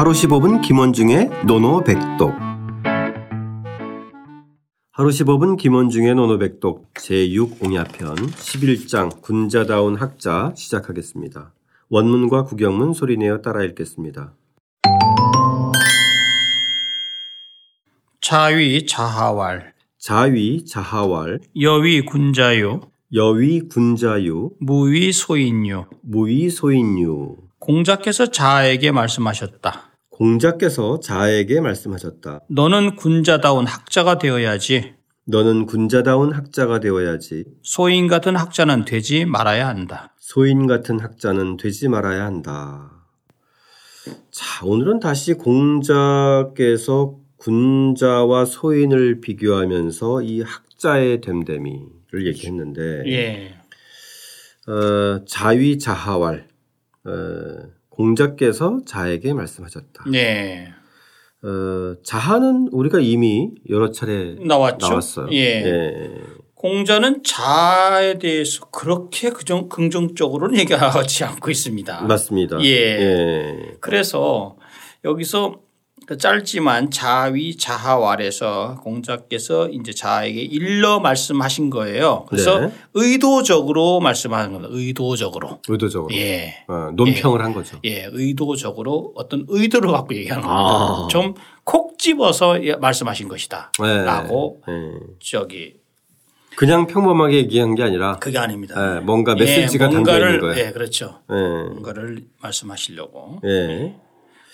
하루 15분 김원중의 노노백독. 하루 15분 김원중의 노노백독 제6옹야편 11장 군자다운 학자 시작하겠습니다. 원문과 구경문 소리내어 따라 읽겠습니다. 자위 자하왈. 자위 자하왈. 여위 군자요. 여위 군자유 무위 소인요. 무위 소인유 공자께서 자에게 말씀하셨다. 공자께서 자에게 말씀하셨다. 너는 군자다운 학자가 되어야지 너는 군자다운 학자가 되어야지 소인 같은 학자는 되지 말아야 한다. 소인 같은 학자는 되지 말아야 한다. 자, 오늘은 다시 공자께서 군자와 소인을 비교하면서 이 학자의 됨됨이를 얘기했는데 예. 어, 자위 자하왈 어, 공자께서 자에게 말씀하셨다. 네. 어, 자하는 우리가 이미 여러 차례 나왔죠. 나왔어요. 예. 예. 공자는 자에 대해서 그렇게 그정 긍정적으로는 얘기하지 않고 있습니다. 맞습니다. 예. 예. 그래서 여기서 그 짧지만 자위 자하왈에서 공자께서 이제 자에게 일러 말씀하신 거예요. 그래서 네. 의도적으로 말씀하는 겁니다. 의도적으로. 의도적으로 예. 어, 논평을 한 거죠. 예, 의도적으로 어떤 의도를 갖고 얘기하는 아. 겁니다. 좀콕 집어서 예, 말씀하신 것이다. 네. 라고 예. 저기 그냥 평범하게 얘기한 게 아니라 그게 아닙니다. 예, 뭔가 메시지가 예, 담겨 있는 거예요. 예, 그렇죠. 예. 뭔가를 말씀하시려고. 예.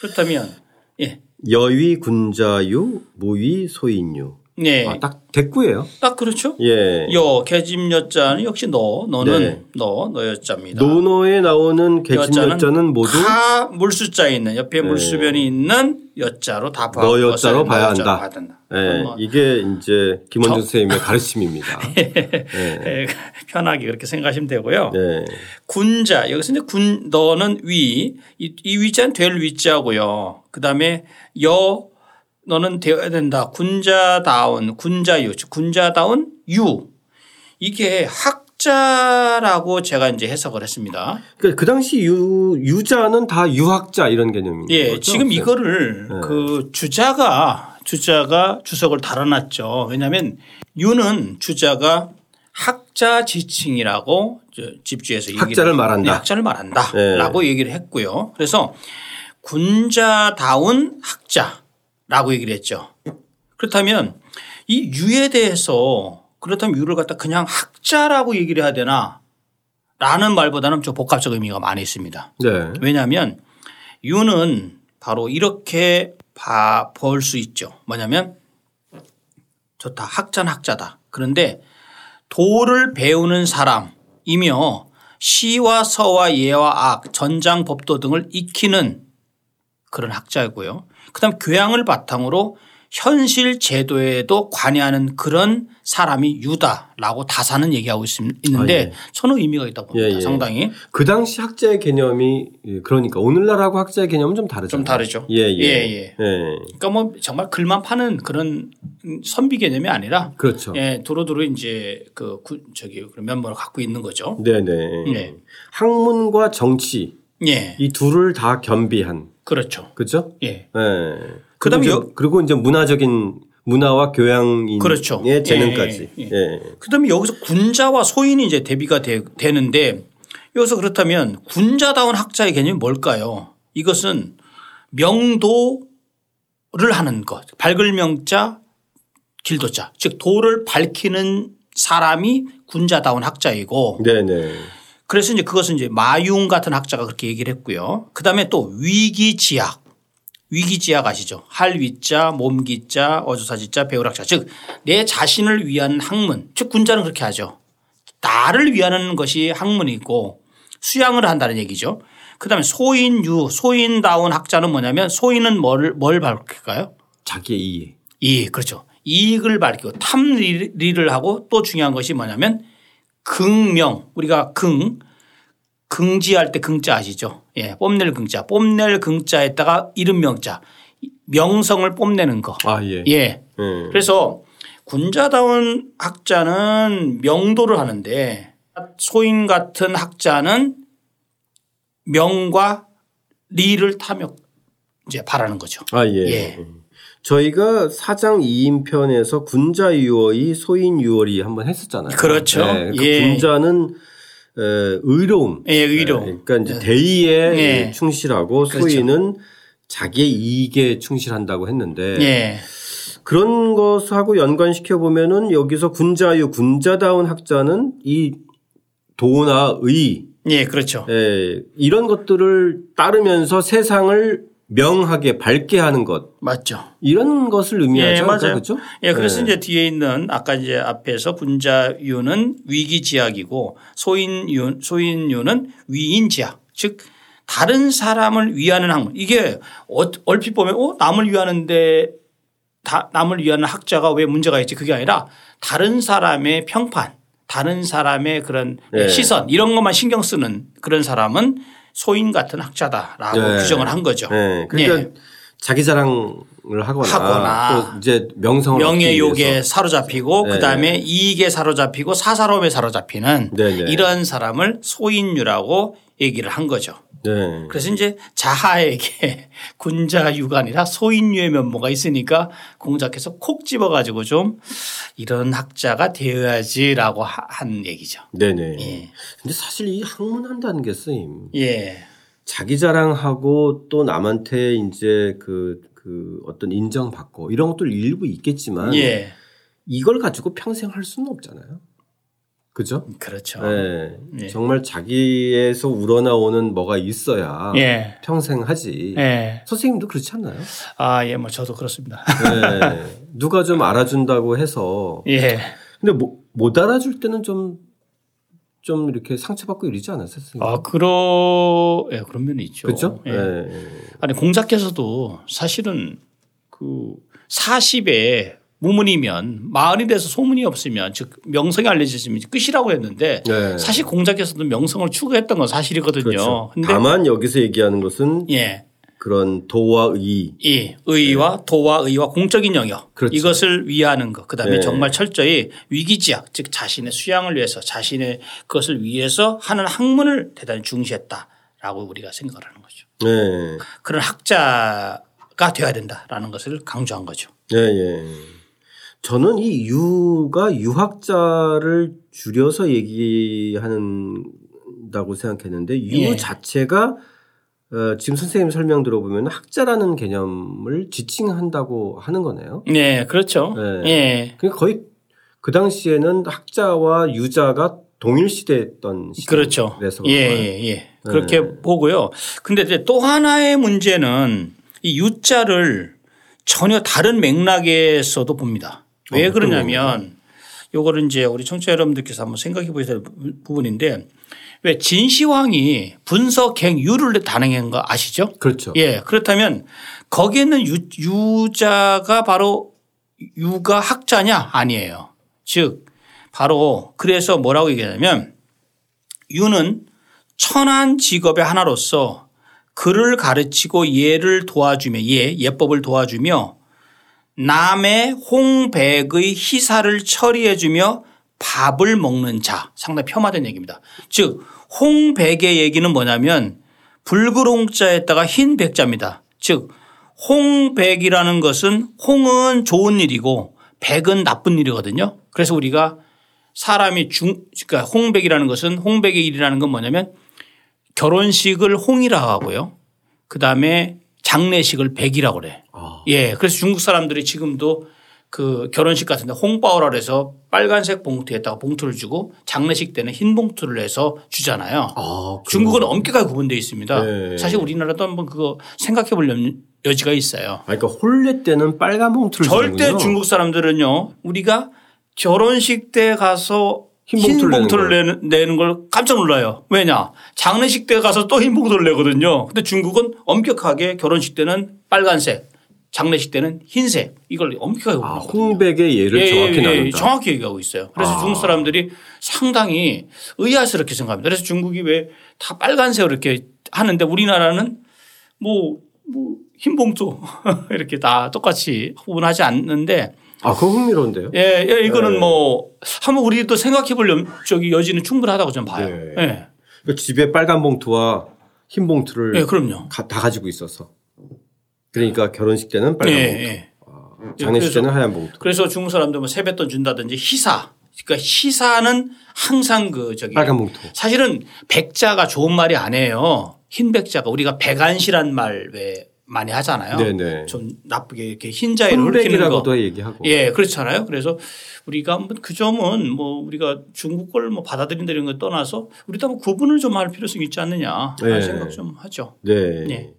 그렇다면 예. 여위 군자유 무위 소인유. 네. 아, 딱 대꾸예요. 딱 그렇죠. 예. 여 계집 여자는 역시 너 너는 네. 너 너 여자입니다. 노노에 나오는 계집여자는 모두 다 물수자에 있는 옆에 물수변이 있는 여자로 다 봐- 너 여자로 봐야 너 한다. 봐야 된다. 예, 뭐 이게 이제 김원준 선생님의 가르침입니다. 예, 편하게 그렇게 생각하시면 되고요. 네. 군자 여기서 이제 군 너는 위이이 위자는 될 위자고요. 그다음에 여 너는 되어야 된다. 군자다운 군자유 즉 군자다운 유 이게 학자라고 제가 이제 해석을 했습니다. 그러니까 그 당시 유, 유자는 다 유학자 이런 개념인 예, 거죠. 지금 이거를 네. 그 주자가 주자가 주석을 달아놨죠. 왜냐하면 유는 주자가 학자 지칭이라고 저 집주에서 얘기를 학자를 했- 말한다. 네, 학자를 말한다라고 네. 얘기를 했고요. 그래서 군자다운 학자 라고 얘기를 했죠. 그렇다면 이 유에 대해서 그렇다면 유를 갖다 그냥 학자라고 얘기를 해야 되나 라는 말보다는 좀 복합적 의미가 많이 있습니다. 네. 왜냐하면 유는 바로 이렇게 볼 수 있죠. 뭐냐면 좋다. 학자는 학자다. 그런데 도를 배우는 사람이며 시와 서와 예와 악, 전장 법도 등을 익히는 그런 학자이고요. 그다음 교양을 바탕으로 현실 제도에도 관여하는 그런 사람이 유다라고 다사는 얘기하고 있- 있는데 아, 예. 저는 의미가 있다고 봅니다. 예, 예. 상당히 그 당시 학자의 개념이 예, 그러니까 오늘날하고 학자의 개념은 좀 다르죠. 좀 다르죠. 예, 예. 예, 예. 예. 그러니까 뭐 정말 글만 파는 그런 선비 개념이 아니라 그렇죠. 예, 두루두루 이제 그 구- 저기 그런 면모를 갖고 있는 거죠. 네, 네. 예. 학문과 정치 예. 이 둘을 다 겸비한 그렇죠. 그렇죠? 예. 예. 그다음에 그리고, 이제, 그리고 이제 문화적인 문화와 교양인의 그렇죠. 재능까지. 예, 예. 그다음에 여기서 군자와 소인이 이제 대비가 되, 되는데 여기서 그렇다면 군자다운 학자의 개념이 뭘까요? 이것은 명도를 하는 것. 밝을 명자 길도자. 즉 도를 밝히는 사람이 군자다운 학자이고 네, 네. 그래서 이제 그것은 이제 마융 같은 학자가 그렇게 얘기를 했고요. 그 다음에 또 위기지약. 위기지약 아시죠? 할위자, 몸기자, 어조사지자, 배우락자. 즉 내 자신을 위한 학문. 즉 군자는 그렇게 하죠. 나를 위하는 것이 학문이고 수양을 한다는 얘기죠. 그 다음에 소인유, 소인다운 학자는 뭐냐면 소인은 뭘, 뭘 밝힐까요? 자기의 이해. 이 그렇죠. 이익을 밝히고 탐리를 하고 또 중요한 것이 뭐냐면 긍명 우리가 긍 긍지할 때 긍자 아시죠? 예, 뽐낼 긍자, 뽐낼 긍자에다가 이름 명자, 명성을 뽐내는 거. 아, 예. 예. 음. 그래서 군자다운 학자는 명도를 하는데 소인 같은 학자는 명과 리를 탐욕 이제 바라는 거죠. 아, 예. 예. 저희가 사장 2인편에서 군자 유월이 소인 유월이 한번 했었잖아요. 그렇죠. 네, 그러니까 예. 군자는 에, 의로움. 예, 의로움. 네, 그러니까 이제 대의에 예. 충실하고 그렇죠. 소인은 자기의 이익에 충실한다고 했는데 예. 그런 것하고 연관시켜 보면은 여기서 군자유 군자다운 학자는 이 도나 의 예, 그렇죠. 에, 이런 것들을 따르면서 세상을 명하게 밝게 하는 것 맞죠. 이런 것을 의미하죠. 예, 맞아요. 그렇죠? 예, 그래서 네. 이제 뒤에 있는 아까 이제 앞에서 군자유는 위기지약이고 소인유, 소인유는 위인지약. 즉 다른 사람을 위하는 학문. 이게 어- 얼핏 보면 어, 남을 위하는데 다 남을 위하는 학자가 왜 문제가 있지 그게 아니라 다른 사람의 평판 다른 사람의 그런 네. 시선 이런 것만 신경 쓰는 그런 사람은 소인 같은 학자다라고 네. 규정을 한 거죠. 네. 그러니까 예. 자기 자랑을 하거나, 하거나 또 이제 명성을 명예욕에. 사로잡히고 네. 그다음에 이익에 사로잡히고 사사로움에 사로잡히는 네네. 이런 사람을 소인유라고 얘기를 한 거죠. 네. 그래서 이제 자하에게 군자유가 아니라 소인유의 면모가 있으니까 공작해서 콕 집어 가지고 좀 이런 학자가 되어야지라고 하- 한 얘기죠. 네네. 예. 근데 사실 이 학문한다는 게 쓰임 예. 자기 자랑하고 또 남한테 이제 그, 그 어떤 인정받고 이런 것들 일부 있겠지만 예. 이걸 가지고 평생 할 수는 없잖아요. 그죠? 그렇죠. 네. 예. 정말 자기에서 우러나오는 뭐가 있어야 예. 평생 하지. 예. 선생님도 그렇지 않나요? 아, 예, 뭐 저도 그렇습니다. 네. 누가 좀 알아준다고 해서 예. 근데 뭐, 못 알아줄 때는 좀, 좀 이렇게 상처받고 이러지 않았어요? 선생님? 아, 그러, 예, 그런 면이 있죠. 그렇죠? 예. 네. 아니, 공자께서도 사실은 그 40에 무문이면 마흔이 돼서 소문이 없으면 즉 명성이 알려졌으면 끝이라고 했는데 네. 사실 공자께서도 명성을 추구했던 건 사실이거든요. 그렇죠. 다만 여기서 얘기하는 것은 예. 그런 도와 의. 이 의와 도와 의와 공적인 영역 네. 그렇죠. 이것을 위하는 것 그다음에 네. 정말 철저히 위기지약 즉 자신의 수양을 위해서 자신의 그것을 위해서 하는 학문을 대단히 중시했다라고 우리가 생각을 하는 거죠. 네. 그런 학자가 되어야 된다라는 것을 강조한 거죠. 예, 예. 저는 이 유가 유학자를 줄여서 얘기하는다고 생각했는데 유 예. 자체가 어, 지금 선생님 설명 들어보면 학자라는 개념을 지칭한다고 하는 거네요. 네, 그렇죠. 네. 예. 그러니까 거의 그 당시에는 학자와 유자가 동일시대였던 시대. 그렇죠. 예, 예, 예. 그렇게 네. 보고요. 근데 이제 또 하나의 문제는 이 유자를 전혀 다른 맥락에서도 봅니다. 왜 어, 그러냐면 요거를 이제 우리 청취자 여러분들께서 한번 생각해 보셔야 될 부분인데 왜 진시황이 분석행유를 단행한 거 아시죠? 그렇죠. 예. 그렇다면 거기에는 유, 유자가 바로 유가 학자냐 아니에요. 즉 바로 그래서 뭐라고 얘기하냐면 유는 천한 직업의 하나로서 글을 가르치고 예를 도와주며 예, 예법을 도와주며 남의 홍백의 희사를 처리해주며 밥을 먹는 자 상당히 폄하된 얘기입니다. 즉 홍백의 얘기는 뭐냐면 붉은 홍자에다가 흰 백자입니다. 즉 홍백이라는 것은 홍은 좋은 일이고 백은 나쁜 일이거든요. 그래서 우리가 사람이 중 그러니까 홍백이라는 것은 홍백의 일이라는 건 뭐냐면 결혼식을 홍이라고 하고요. 그 다음에 장례식을 백이라고 그래. 아. 예. 그래서 중국 사람들이 지금도 그 결혼식 같은데 홍바오라 그래서 빨간색 봉투에다가 봉투를 주고 장례식 때는 흰 봉투를 해서 주잖아요. 아, 중국은 엄격하게 구분되어 있습니다. 네. 사실 우리나라도 한번 그거 생각해 볼 여지가 있어요. 아, 그러니까 혼례 때는 빨간 봉투를 절대 주는군요. 중국 사람들은요 우리가 결혼식 때 가서 흰흰 봉투를 내는 내는, 걸 깜짝 놀라요. 왜냐 장례식 때 가서 또 흰 봉투를 내거든요. 근데 중국은 엄격하게 결혼식 때는 빨간색 장례식 때는 흰색 이걸 엄격하게 아. 홍백의 예를 예, 정확히 예, 예, 나눈다. 정확히 얘기하고 있어요. 그래서 아. 중국 사람들이 상당히 의아스럽게 생각합니다. 그래서 중국이 왜 다 빨간색으로 이렇게 하는데 우리나라는 뭐, 뭐, 흰 봉투 이렇게 다 똑같이 구분하지 않는데 아, 그거 흥미로운데요? 예, 예 이거는 네. 뭐 한번 우리 또 생각해 볼 염- 저기 여지는 충분하다고 저는 봐요. 네. 예. 그러니까 집에 빨간 봉투와 흰 봉투를 예, 그럼요. 가- 다 가지고 있어서. 그러니까 결혼식 때는 빨간 예, 봉투, 예. 장례식 그래서- 때는 하얀 봉투. 그래서 중국 사람들 뭐 세뱃돈 준다든지 희사. 그러니까 희사는 항상 그 저기 빨간 봉투. 사실은 백자가 좋은 말이 아니에요. 흰 백자가 우리가 백안시란 말 왜 많이 하잖아요. 네네. 좀 나쁘게 이렇게 거. 흰백이라고도 얘기하고. 예, 그렇잖아요. 그래서 우리가 한번 그 점은 뭐 우리가 중국 걸 뭐 받아들인다는 걸 떠나서 우리도 한번 구분을 좀 할 필요성이 있지 않느냐 하는 네. 생각 좀 하죠. 네. 네.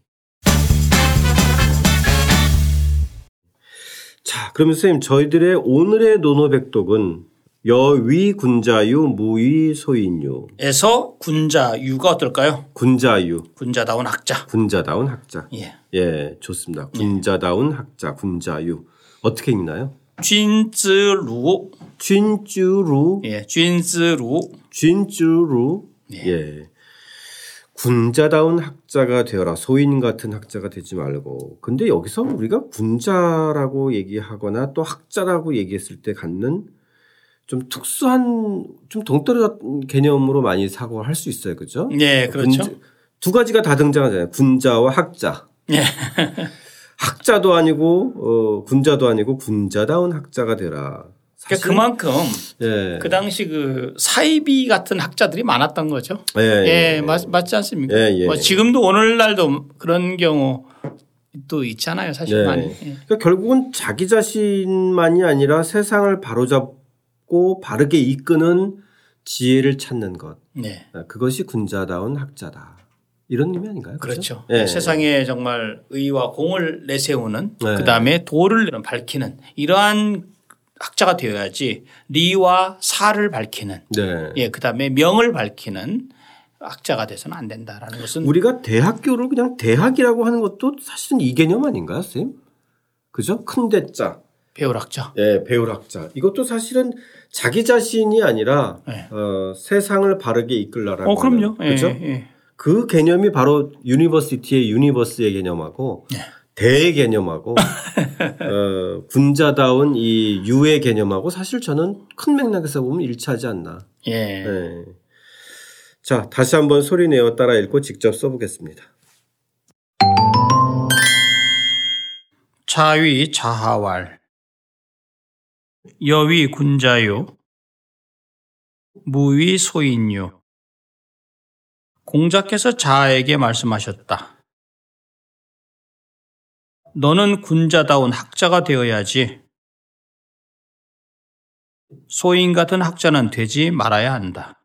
자, 그러면 선생님 저희들의 오늘의 노노백독은 여위 군자유 무위 소인유 에서 군자유가 어떨까요? 군자유 군자다운 학자. 군자다운 학자. 예. 예, 좋습니다. 군자다운 학자 군자유 어떻게 읽나요? 쥔즈루. 쥔주루 예, 쥔즈루. 쥔주루 예. 군자다운 학자가 되어라. 소인 같은 학자가 되지 말고. 근데 여기서 우리가 군자라고 얘기하거나 또 학자라고 얘기했을 때 갖는 좀 특수한 좀 동떨어진 개념으로 많이 사고할 수 있어요. 그죠? 예, 그렇죠. 군자- 두 가지가 다 등장하잖아요. 군자와 학자. 예. 학자도 아니고 어, 군자도 아니고 군자다운 학자가 되라. 그러니까 그만큼 예. 그 당시 그 사이비 같은 학자들이 많았던 거죠. 예, 예, 맞, 맞지 않습니까? 예, 예. 뭐 지금도 오늘날도 그런 경우 또 있잖아요. 사실 네. 많이. 예. 그러니까 결국은 자기 자신만이 아니라 세상을 바로잡 고 바르게 이끄는 지혜를 찾는 것. 네. 아, 그것이 군자다운 학자다. 이런 의미 아닌가요? 그렇죠. 예. 세상에 정말 의와 공을 내세우는 네. 그다음에 도를 밝히는 이러한 학자가 되어야지 리와 사를 밝히는 네. 예, 그다음에 명을 밝히는 학자가 돼서는 안 된다라는 것은 우리가 대학교를 그냥 대학이라고 하는 것도 사실은 이 개념 아닌가요, 선생님? 그죠? 큰 대자. 배울 학자. 예, 배울 학자. 이것도 사실은 자기 자신이 아니라 네. 어, 세상을 바르게 이끌라라고. 어, 그럼요. 그죠? 예, 예. 그 개념이 바로 university의 universe의 개념하고 네. 대의 개념하고 어, 군자다운 이 유의 개념하고 사실 저는 큰 맥락에서 보면 일치하지 않나. 예. 네. 자, 다시 한번 소리 내어 따라 읽고 직접 써보겠습니다. 자위 자하왈 여위 군자유 무위 소인유 공자께서 자에게 말씀하셨다. 너는 군자다운 학자가 되어야지 소인 같은 학자는 되지 말아야 한다.